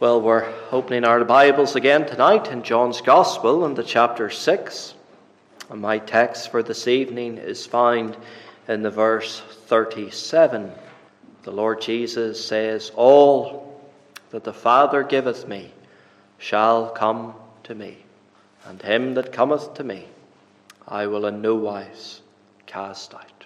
Well, we're opening our Bibles again tonight in John's Gospel in the chapter 6. And my text for this evening is found in the verse 37. The Lord Jesus says, All that the Father giveth me shall come to me, and him that cometh to me I will in no wise cast out.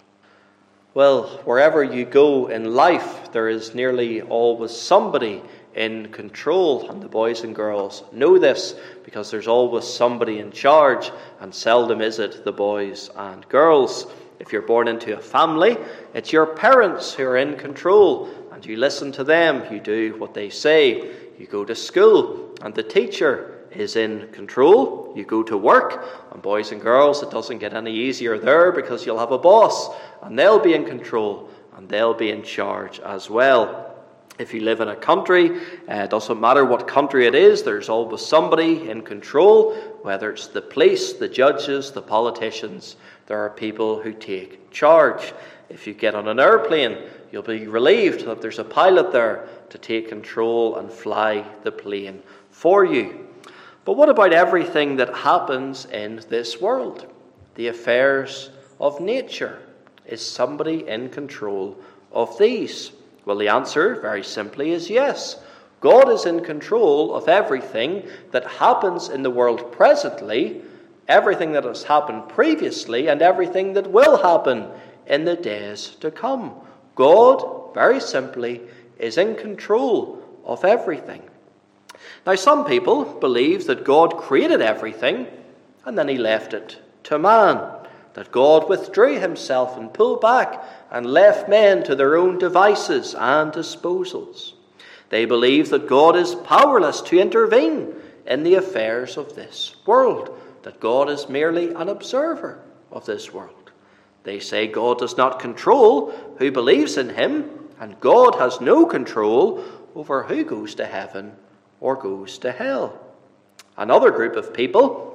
Well, wherever you go in life, there is nearly always somebody in control, and the boys and girls know this because there's always somebody in charge, and seldom is it the boys and girls. If you're born into a family, it's your parents who are in control, and you listen to them, you do what they say. You go to school, and the teacher is in control. You go to work, and boys and girls, it doesn't get any easier there because you'll have a boss, and they'll be in control, and they'll be in charge as well. If you live in a country, uh, it doesn't matter what country it is, there's always somebody in control, whether it's the police, the judges, the politicians, there are people who take charge. If you get on an airplane, you'll be relieved that there's a pilot there to take control and fly the plane for you. But what about everything that happens in this world? The affairs of nature. Is somebody in control of these? Well, the answer, very simply, is yes. God is in control of everything that happens in the world presently, everything that has happened previously, and everything that will happen in the days to come. God, very simply, is in control of everything. Now, some people believe that God created everything and then he left it to man, that God withdrew himself and pulled back and left men to their own devices and disposals. They believe that God is powerless to intervene in the affairs of this world, that God is merely an observer of this world. They say God does not control who believes in him, and God has no control over who goes to heaven or goes to hell. Another group of people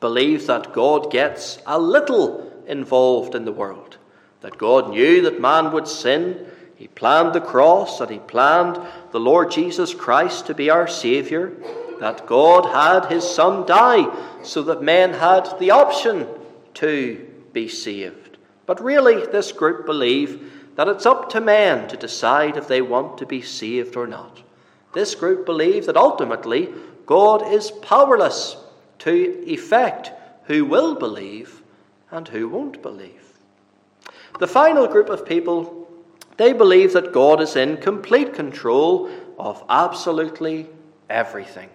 believe that God gets a little involved in the world, that God knew that man would sin. He planned the cross and he planned the Lord Jesus Christ to be our Saviour, that God had his Son die so that men had the option to be saved. But really, this group believe that it's up to men to decide if they want to be saved or not. This group believe that ultimately God is powerless to effect who will believe and who won't believe. The final group of people, they believe that God is in complete control of absolutely everything.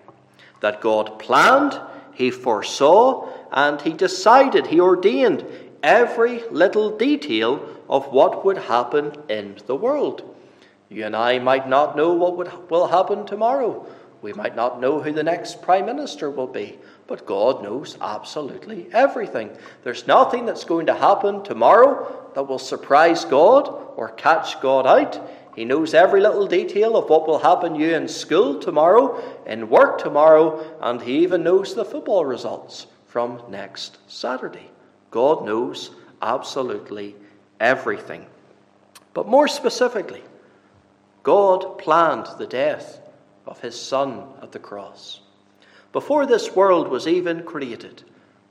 That God planned, He foresaw, and He decided, He ordained every little detail of what would happen in the world. You and I might not know what would, will happen tomorrow. We might not know who the next Prime Minister will be, but God knows absolutely everything. There's nothing that's going to happen tomorrow that will surprise God or catch God out. He knows every little detail of what will happen you in school tomorrow, in work tomorrow, and He even knows the football results from next Saturday. God knows absolutely everything. But more specifically, God planned the death of his Son at the cross. Before this world was even created,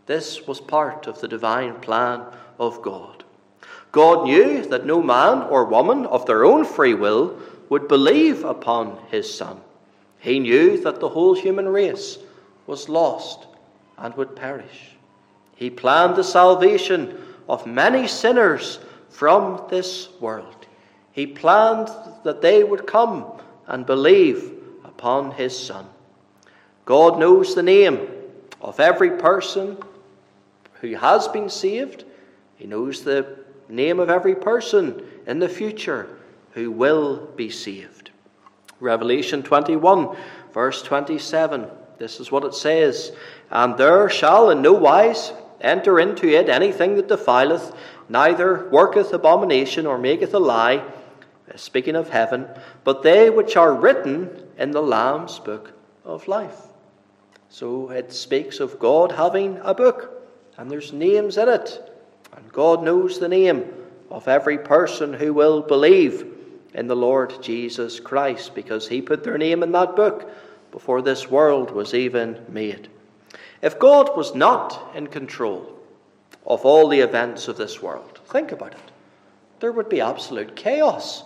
this was part of the divine plan of God. God knew that no man or woman of their own free will would believe upon his Son. He knew that the whole human race was lost and would perish. He planned the salvation of many sinners from this world. He planned that they would come and believe upon his Son. God knows the name of every person who has been saved. He knows the name of every person in the future who will be saved. Revelation 21, verse 27. This is what it says And there shall in no wise enter into it anything that defileth, neither worketh abomination or maketh a lie uh, speaking of heaven, but they which are written in the Lamb's book of life. So it speaks of God having a book, and there's names in it, and God knows the name of every person who will believe in the Lord Jesus Christ, because He put their name in that book before this world was even made. If God was not in control of all the events of this world, think about it. There would be absolute chaos.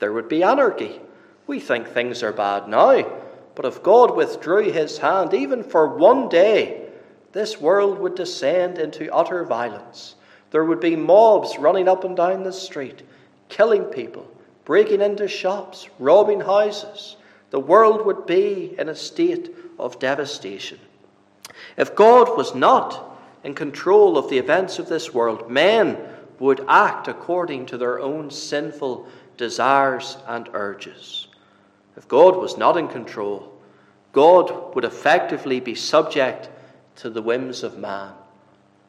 There would be anarchy. We think things are bad now, but if God withdrew his hand even for one day, this world would descend into utter violence. There would be mobs running up and down the street, killing people, breaking into shops, robbing houses. The world would be in a state of devastation. If God was not in control of the events of this world, men would act according to their own sinful desires and urges. If God was not in control, God would effectively be subject to the whims of man.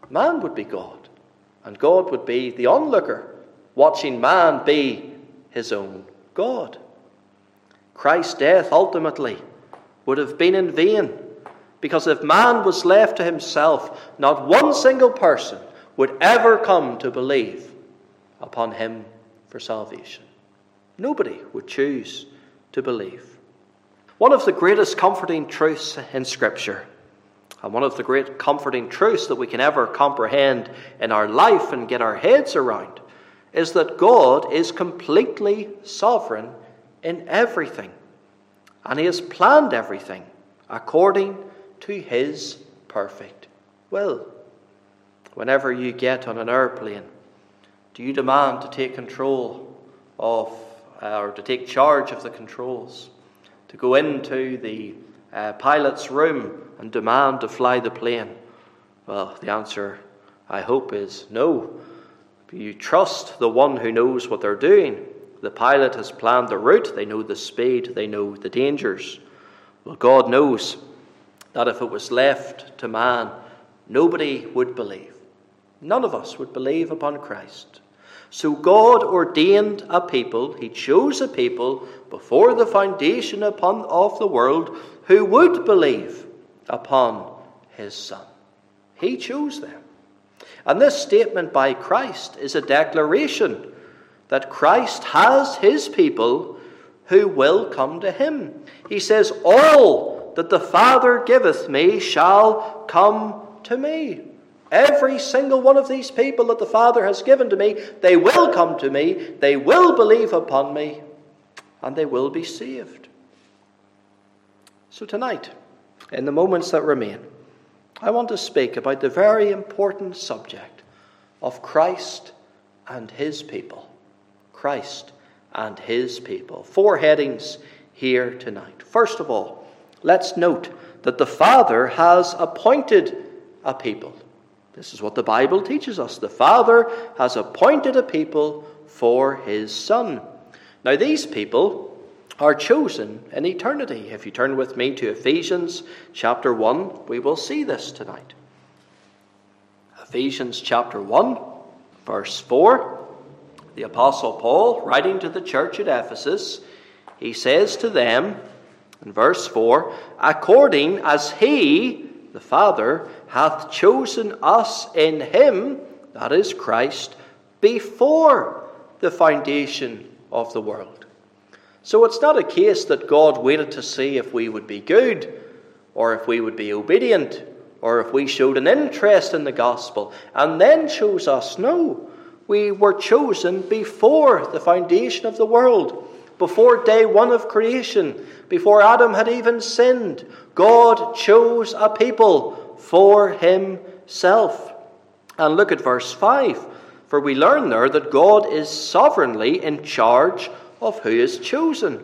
Man would be God, and God would be the onlooker, watching man be his own God. Christ's death ultimately would have been in vain, because if man was left to himself, not one single person would ever come to believe upon him for salvation. Nobody would choose to believe. One of the greatest comforting truths in Scripture, and one of the great comforting truths that we can ever comprehend in our life and get our heads around, is that God is completely sovereign in everything. And He has planned everything according to His perfect will. Whenever you get on an airplane, do you demand to take control of, uh, or to take charge of the controls? To go into the uh, pilot's room and demand to fly the plane? Well, the answer, I hope, is no. You trust the one who knows what they're doing. The pilot has planned the route, they know the speed, they know the dangers. Well, God knows that if it was left to man, nobody would believe. None of us would believe upon Christ. So God ordained a people, He chose a people before the foundation upon, of the world who would believe upon His Son. He chose them. And this statement by Christ is a declaration that Christ has His people who will come to Him. He says, All that the Father giveth me shall come to me. Every single one of these people that the Father has given to me, they will come to me, they will believe upon me, and they will be saved. So, tonight, in the moments that remain, I want to speak about the very important subject of Christ and His people. Christ and His people. Four headings here tonight. First of all, let's note that the Father has appointed a people. This is what the Bible teaches us. The Father has appointed a people for his Son. Now, these people are chosen in eternity. If you turn with me to Ephesians chapter 1, we will see this tonight. Ephesians chapter 1, verse 4. The Apostle Paul, writing to the church at Ephesus, he says to them in verse 4 according as he, the Father, hath chosen us in him, that is Christ, before the foundation of the world. So it's not a case that God waited to see if we would be good, or if we would be obedient, or if we showed an interest in the gospel, and then chose us. No, we were chosen before the foundation of the world, before day one of creation, before Adam had even sinned. God chose a people for himself. And look at verse 5, for we learn there that God is sovereignly in charge of who is chosen.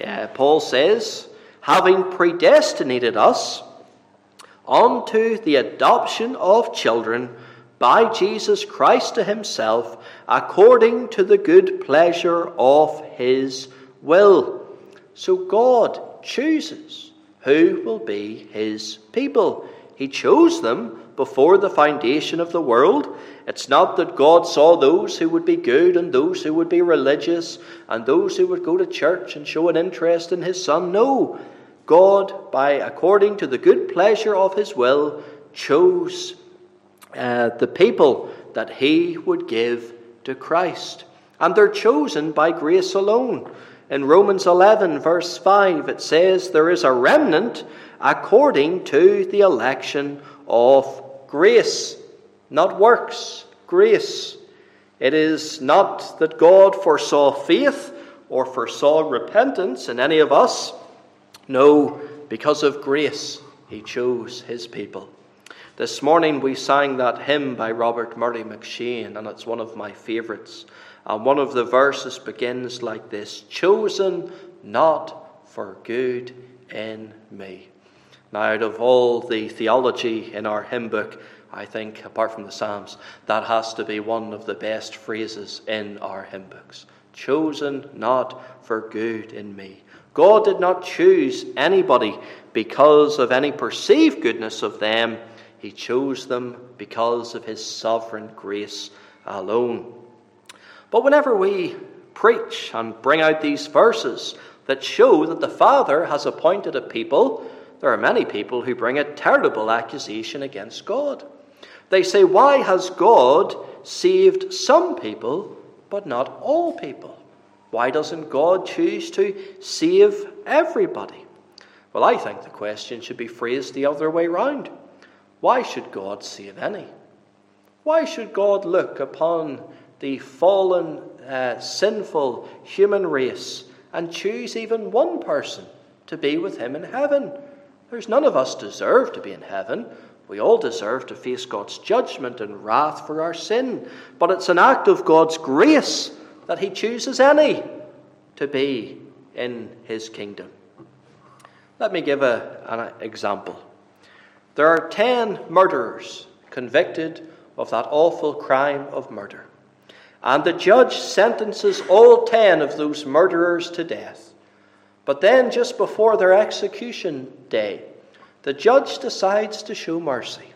Yeah, Paul says, having predestinated us unto the adoption of children by Jesus Christ to himself, according to the good pleasure of his will. So God chooses who will be his people. He chose them before the foundation of the world. It's not that God saw those who would be good and those who would be religious and those who would go to church and show an interest in his son. No. God, by according to the good pleasure of his will, chose uh, the people that he would give to Christ. And they're chosen by grace alone. In Romans 11, verse 5, it says, There is a remnant according to the election of grace, not works, grace. It is not that God foresaw faith or foresaw repentance in any of us. No, because of grace, He chose His people. This morning we sang that hymn by Robert Murray M'Cheyne, and it's one of my favourites. And one of the verses begins like this Chosen not for good in me. Now, out of all the theology in our hymn book, I think, apart from the Psalms, that has to be one of the best phrases in our hymn books. Chosen not for good in me. God did not choose anybody because of any perceived goodness of them he chose them because of His sovereign grace alone. But whenever we preach and bring out these verses that show that the Father has appointed a people, there are many people who bring a terrible accusation against God. They say, Why has God saved some people but not all people? Why doesn't God choose to save everybody? Well, I think the question should be phrased the other way round. Why should God save any? Why should God look upon the fallen, uh, sinful human race and choose even one person to be with Him in heaven? There's none of us deserve to be in heaven. We all deserve to face God's judgment and wrath for our sin. But it's an act of God's grace that He chooses any to be in His kingdom. Let me give a, an example. There are 10 murderers convicted of that awful crime of murder. And the judge sentences all 10 of those murderers to death. But then, just before their execution day, the judge decides to show mercy.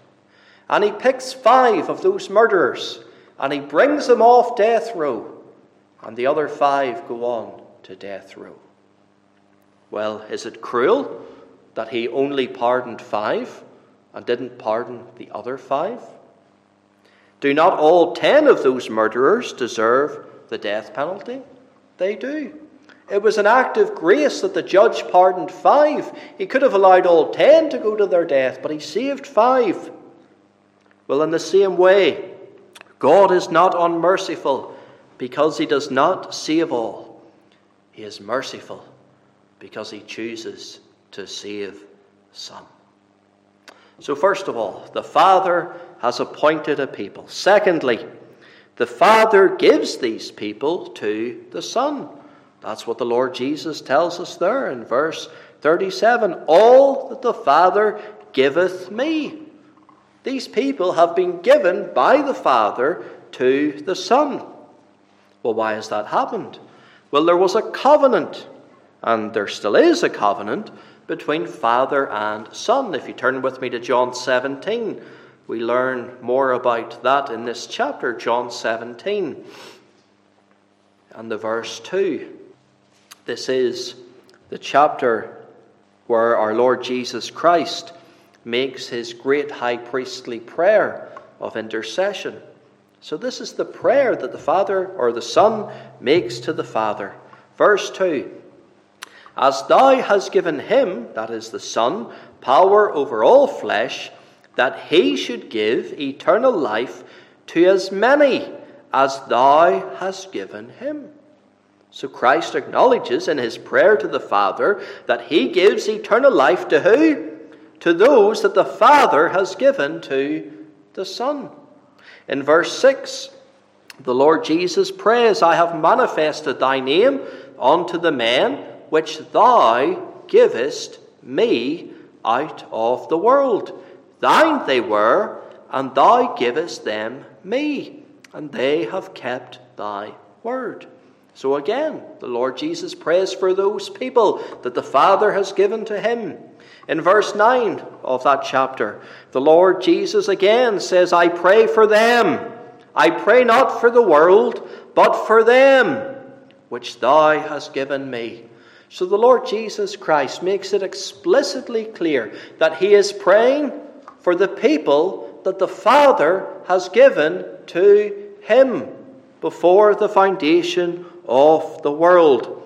And he picks five of those murderers and he brings them off death row. And the other five go on to death row. Well, is it cruel that he only pardoned five? And didn't pardon the other five? Do not all ten of those murderers deserve the death penalty? They do. It was an act of grace that the judge pardoned five. He could have allowed all ten to go to their death, but he saved five. Well, in the same way, God is not unmerciful because he does not save all. He is merciful because he chooses to save some. So, first of all, the Father has appointed a people. Secondly, the Father gives these people to the Son. That's what the Lord Jesus tells us there in verse 37 All that the Father giveth me. These people have been given by the Father to the Son. Well, why has that happened? Well, there was a covenant, and there still is a covenant between Father and Son. If you turn with me to John 17, we learn more about that in this chapter, John 17, and the verse 2. This is the chapter where our Lord Jesus Christ makes his great high priestly prayer of intercession. So, this is the prayer that the Father or the Son makes to the Father. Verse 2 as thou hast given him, that is the Son, power over all flesh, that he should give eternal life to as many as thou hast given him. So Christ acknowledges in his prayer to the Father that he gives eternal life to who? To those that the Father has given to the Son. In verse 6, the Lord Jesus prays, I have manifested thy name unto the men which thou givest me out of the world. Thine they were, and thou givest them me, and they have kept thy word. So again, the Lord Jesus prays for those people that the Father has given to him. In verse 9 of that chapter, the Lord Jesus again says, I pray for them. I pray not for the world, but for them which thou hast given me. So the Lord Jesus Christ makes it explicitly clear that he is praying for the people that the Father has given to him before the foundation of the world.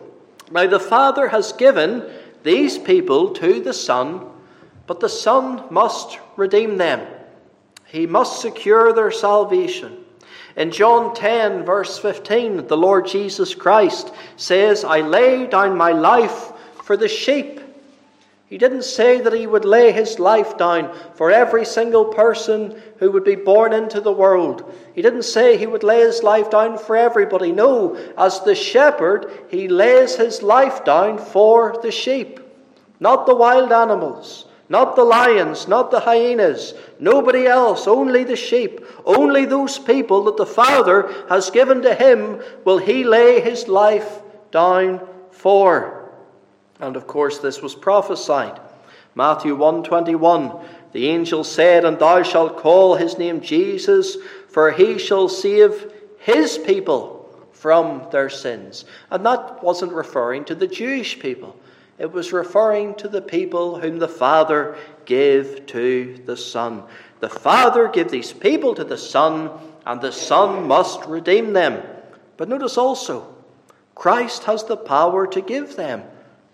Now, the Father has given these people to the Son, but the Son must redeem them. He must secure their salvation. In John 10, verse 15, the Lord Jesus Christ says, I lay down my life for the sheep. He didn't say that he would lay his life down for every single person who would be born into the world. He didn't say he would lay his life down for everybody. No, as the shepherd, he lays his life down for the sheep, not the wild animals, not the lions, not the hyenas, nobody else, only the sheep. Only those people that the Father has given to him will he lay his life down for. And of course, this was prophesied. Matthew 121 The angel said, And thou shalt call his name Jesus, for he shall save his people from their sins. And that wasn't referring to the Jewish people, it was referring to the people whom the Father gave to the Son. The Father gave these people to the Son, and the Son must redeem them. But notice also, Christ has the power to give them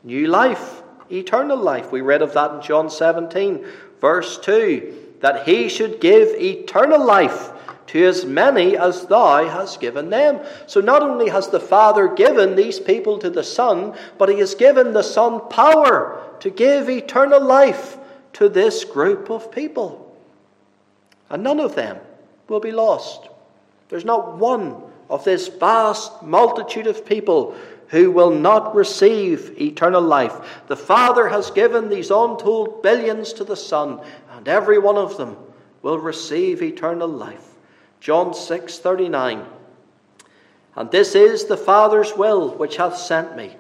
new life, eternal life. We read of that in John 17, verse 2, that he should give eternal life to as many as thou hast given them. So not only has the Father given these people to the Son, but he has given the Son power to give eternal life to this group of people. And none of them will be lost. There's not one of this vast multitude of people who will not receive eternal life. The Father has given these untold billions to the Son, and every one of them will receive eternal life. John 6 39. And this is the Father's will which hath sent me,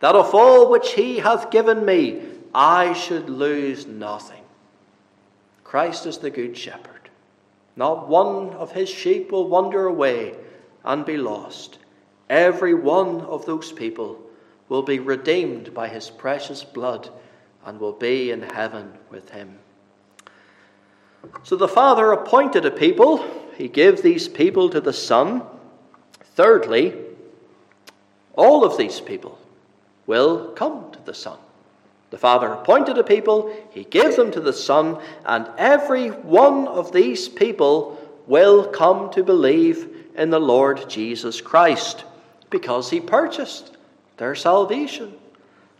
that of all which he hath given me, I should lose nothing. Christ is the Good Shepherd. Not one of his sheep will wander away and be lost. Every one of those people will be redeemed by his precious blood and will be in heaven with him. So the Father appointed a people, he gave these people to the Son. Thirdly, all of these people will come to the Son. The Father appointed a people, he gave them to the Son, and every one of these people will come to believe in the Lord Jesus Christ because he purchased their salvation.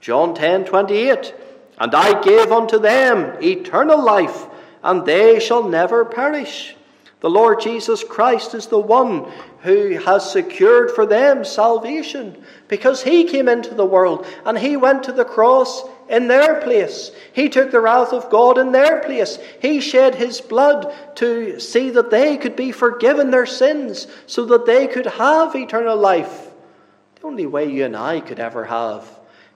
John 10 28. And I gave unto them eternal life, and they shall never perish. The Lord Jesus Christ is the one who has secured for them salvation because he came into the world and he went to the cross in their place. He took the wrath of God in their place. He shed his blood to see that they could be forgiven their sins so that they could have eternal life. The only way you and I could ever have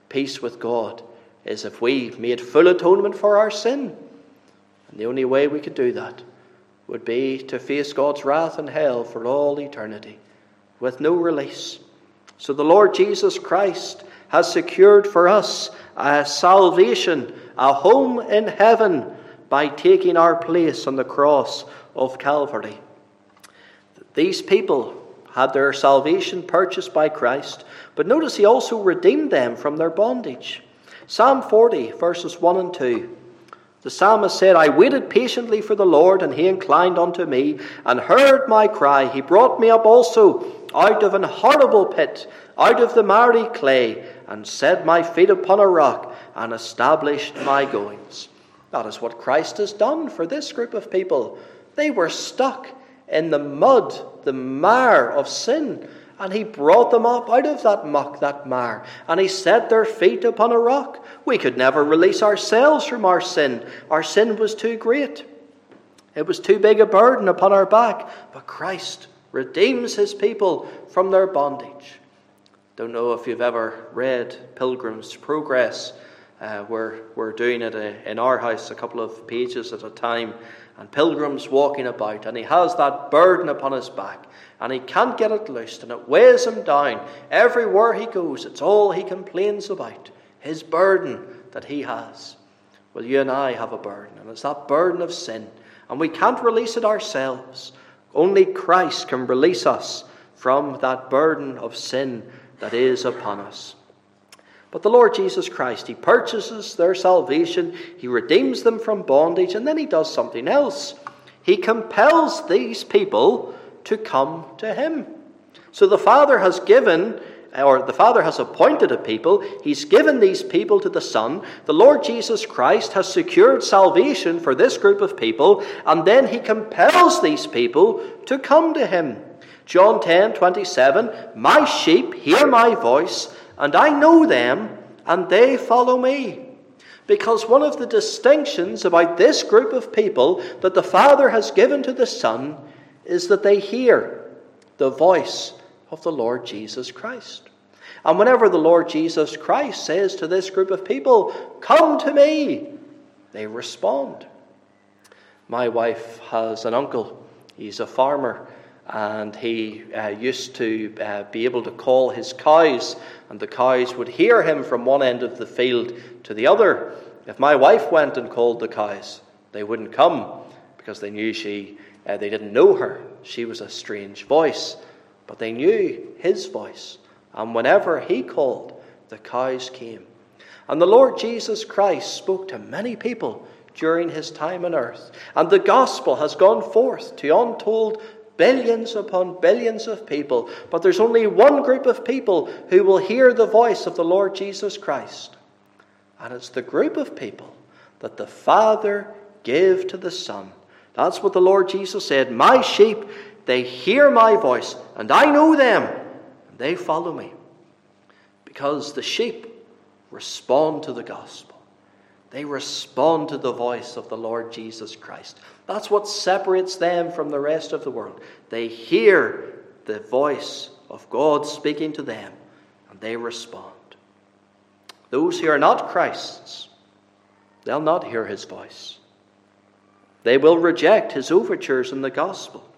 peace with God is if we made full atonement for our sin. And the only way we could do that would be to face God's wrath and hell for all eternity with no release. So the Lord Jesus Christ has secured for us a salvation, a home in heaven, by taking our place on the cross of Calvary. These people had their salvation purchased by Christ, but notice he also redeemed them from their bondage. Psalm 40, verses 1 and 2. The psalmist said, I waited patiently for the Lord, and he inclined unto me, and heard my cry. He brought me up also out of an horrible pit, out of the miry clay, and set my feet upon a rock, and established my goings. That is what Christ has done for this group of people. They were stuck in the mud, the mire of sin. And he brought them up out of that muck, that mire, and he set their feet upon a rock. We could never release ourselves from our sin. Our sin was too great. It was too big a burden upon our back. But Christ redeems his people from their bondage. Don't know if you've ever read Pilgrim's Progress. Uh, we're, we're doing it uh, in our house a couple of pages at a time and pilgrims walking about, and he has that burden upon his back, and he can't get it loosed, and it weighs him down. Everywhere he goes, it's all he complains about his burden that he has. Well, you and I have a burden, and it's that burden of sin, and we can't release it ourselves. Only Christ can release us from that burden of sin that is upon us. But the Lord Jesus Christ, He purchases their salvation, He redeems them from bondage, and then He does something else. He compels these people to come to Him. So the Father has given, or the Father has appointed a people, He's given these people to the Son. The Lord Jesus Christ has secured salvation for this group of people, and then He compels these people to come to Him. John 10 27, My sheep hear my voice, and I know them, and they follow me. Because one of the distinctions about this group of people that the Father has given to the Son is that they hear the voice of the Lord Jesus Christ. And whenever the Lord Jesus Christ says to this group of people, Come to me, they respond. My wife has an uncle, he's a farmer, and he uh, used to uh, be able to call his cows, and the cows would hear him from one end of the field to the other. If my wife went and called the cows, they wouldn't come because they knew she, uh, they didn't know her. She was a strange voice, but they knew his voice. And whenever he called, the cows came. And the Lord Jesus Christ spoke to many people during his time on earth. And the gospel has gone forth to untold billions upon billions of people. But there's only one group of people who will hear the voice of the Lord Jesus Christ. And it's the group of people that the Father gave to the Son. That's what the Lord Jesus said My sheep, they hear my voice, and I know them, and they follow me. Because the sheep respond to the gospel. They respond to the voice of the Lord Jesus Christ. That's what separates them from the rest of the world. They hear the voice of God speaking to them, and they respond. Those who are not Christ's, they'll not hear his voice. They will reject his overtures in the gospel.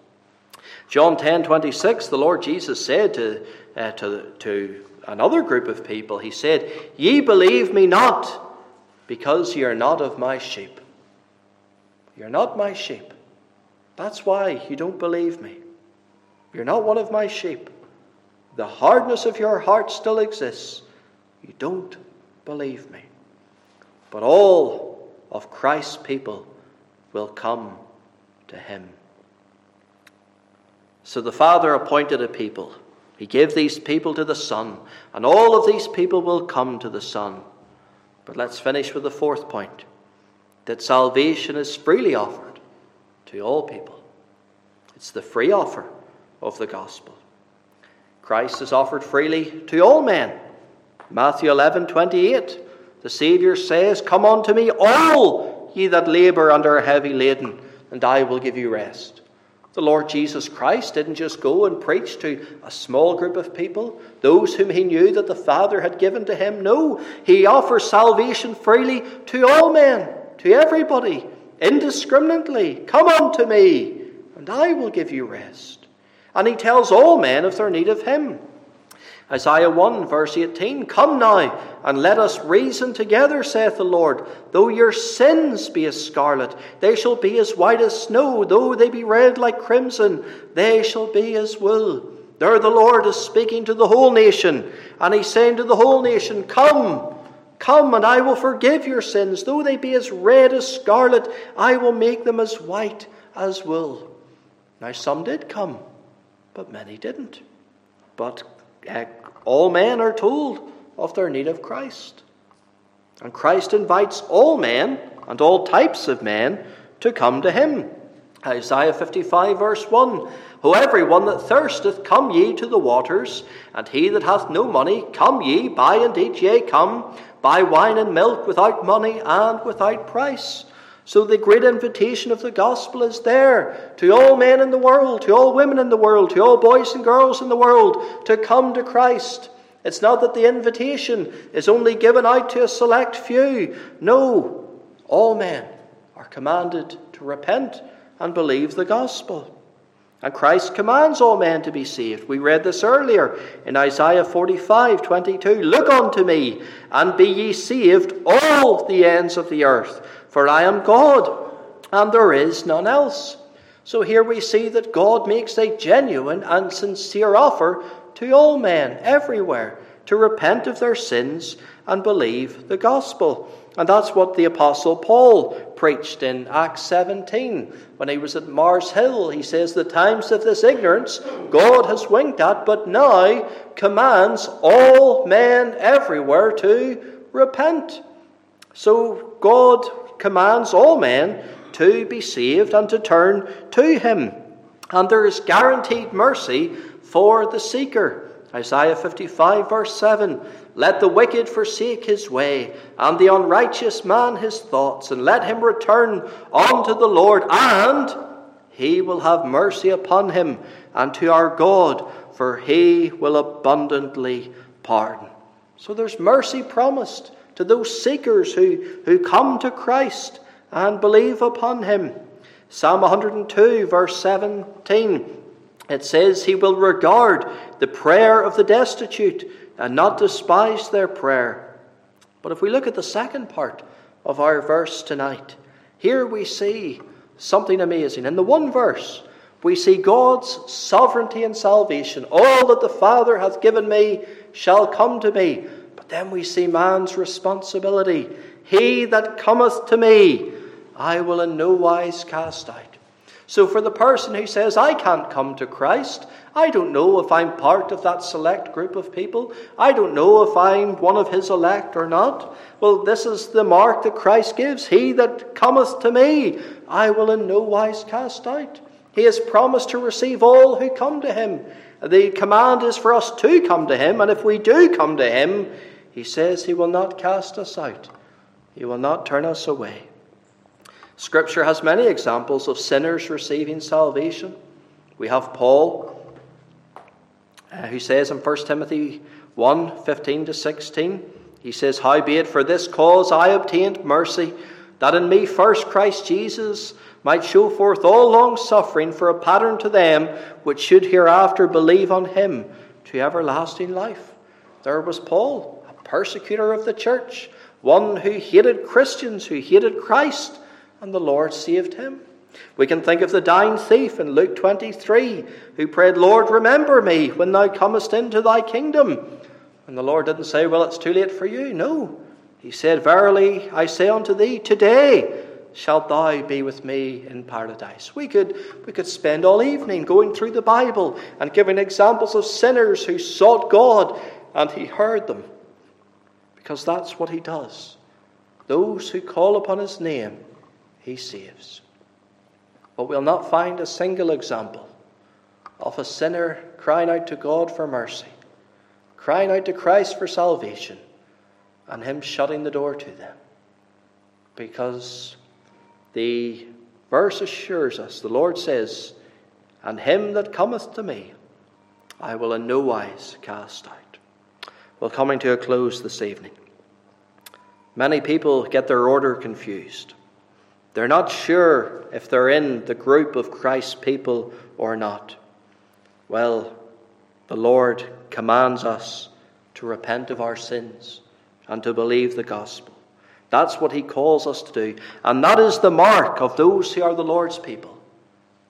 John 10 26, the Lord Jesus said to, uh, to, to another group of people, He said, Ye believe me not because ye are not of my sheep. You're not my sheep. That's why you don't believe me. You're not one of my sheep. The hardness of your heart still exists. You don't believe me. But all of Christ's people will come to him. So the Father appointed a people. He gave these people to the Son, and all of these people will come to the Son. But let's finish with the fourth point that salvation is freely offered to all people. It's the free offer of the gospel. Christ is offered freely to all men. Matthew 11 28. The Saviour says, Come unto me, all ye that labour and are heavy laden, and I will give you rest. The Lord Jesus Christ didn't just go and preach to a small group of people, those whom he knew that the Father had given to him. No, he offers salvation freely to all men, to everybody, indiscriminately. Come unto me, and I will give you rest. And he tells all men of their need of him. Isaiah 1, verse 18 Come now, and let us reason together, saith the Lord. Though your sins be as scarlet, they shall be as white as snow. Though they be red like crimson, they shall be as wool. There the Lord is speaking to the whole nation, and he's saying to the whole nation, Come, come, and I will forgive your sins. Though they be as red as scarlet, I will make them as white as wool. Now, some did come, but many didn't. But uh, all men are told of their need of Christ. And Christ invites all men and all types of men to come to him. Isaiah 55, verse 1 Ho, every one that thirsteth, come ye to the waters, and he that hath no money, come ye, buy and eat, yea, come, buy wine and milk without money and without price. So the great invitation of the gospel is there to all men in the world, to all women in the world, to all boys and girls in the world to come to Christ. It's not that the invitation is only given out to a select few. No, all men are commanded to repent and believe the gospel. And Christ commands all men to be saved. We read this earlier in Isaiah 45 22. Look unto me, and be ye saved, all the ends of the earth. For I am God, and there is none else. So here we see that God makes a genuine and sincere offer to all men everywhere to repent of their sins and believe the gospel. And that's what the Apostle Paul preached in Acts 17 when he was at Mars Hill. He says, The times of this ignorance God has winked at, but now commands all men everywhere to repent. So God commands all men to be saved and to turn to Him. And there is guaranteed mercy for the seeker. Isaiah 55, verse 7 Let the wicked forsake his way, and the unrighteous man his thoughts, and let him return unto the Lord, and he will have mercy upon him, and to our God, for he will abundantly pardon. So there's mercy promised to those seekers who, who come to Christ and believe upon him. Psalm 102, verse 17 it says, He will regard the prayer of the destitute and not despise their prayer. But if we look at the second part of our verse tonight, here we see something amazing. In the one verse, we see God's sovereignty and salvation. All that the Father hath given me shall come to me. But then we see man's responsibility. He that cometh to me, I will in no wise cast out. So, for the person who says, I can't come to Christ, I don't know if I'm part of that select group of people, I don't know if I'm one of his elect or not, well, this is the mark that Christ gives He that cometh to me, I will in no wise cast out. He has promised to receive all who come to him. The command is for us to come to him, and if we do come to him, he says he will not cast us out, he will not turn us away. Scripture has many examples of sinners receiving salvation. We have Paul, uh, who says in 1 Timothy 1 15 to 16, he says, Howbeit for this cause I obtained mercy, that in me first Christ Jesus might show forth all long suffering for a pattern to them which should hereafter believe on him to everlasting life. There was Paul, a persecutor of the church, one who hated Christians, who hated Christ and the Lord saved him. We can think of the dying thief in Luke 23 who prayed, Lord, remember me when thou comest into thy kingdom. And the Lord didn't say, Well, it's too late for you. No. He said, Verily I say unto thee, today shalt thou be with me in paradise. We could, we could spend all evening going through the Bible and giving examples of sinners who sought God and he heard them. Because that's what he does. Those who call upon his name he saves. But we'll not find a single example of a sinner crying out to God for mercy, crying out to Christ for salvation, and Him shutting the door to them. Because the verse assures us, the Lord says, And him that cometh to me, I will in no wise cast out. Well, coming to a close this evening. Many people get their order confused. They're not sure if they're in the group of Christ's people or not. Well, the Lord commands us to repent of our sins and to believe the gospel. That's what He calls us to do. And that is the mark of those who are the Lord's people.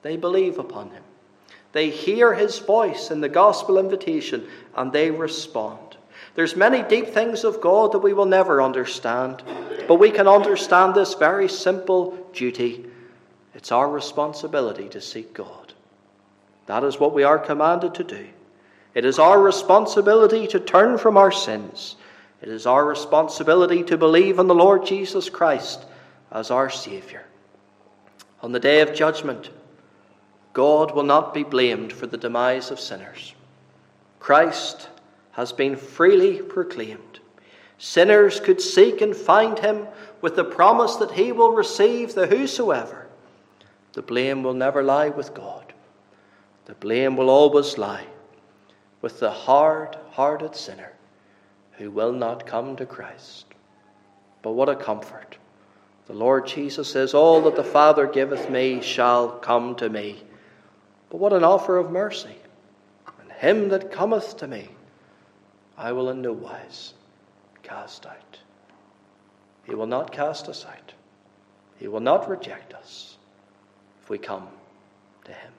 They believe upon Him, they hear His voice in the gospel invitation, and they respond. There's many deep things of God that we will never understand, but we can understand this very simple duty. It's our responsibility to seek God. That is what we are commanded to do. It is our responsibility to turn from our sins. It is our responsibility to believe in the Lord Jesus Christ as our Saviour. On the day of judgment, God will not be blamed for the demise of sinners. Christ has been freely proclaimed. Sinners could seek and find him with the promise that he will receive the whosoever. The blame will never lie with God. The blame will always lie with the hard hearted sinner who will not come to Christ. But what a comfort! The Lord Jesus says, All that the Father giveth me shall come to me. But what an offer of mercy! And him that cometh to me, I will in no wise cast out. He will not cast us out. He will not reject us if we come to Him.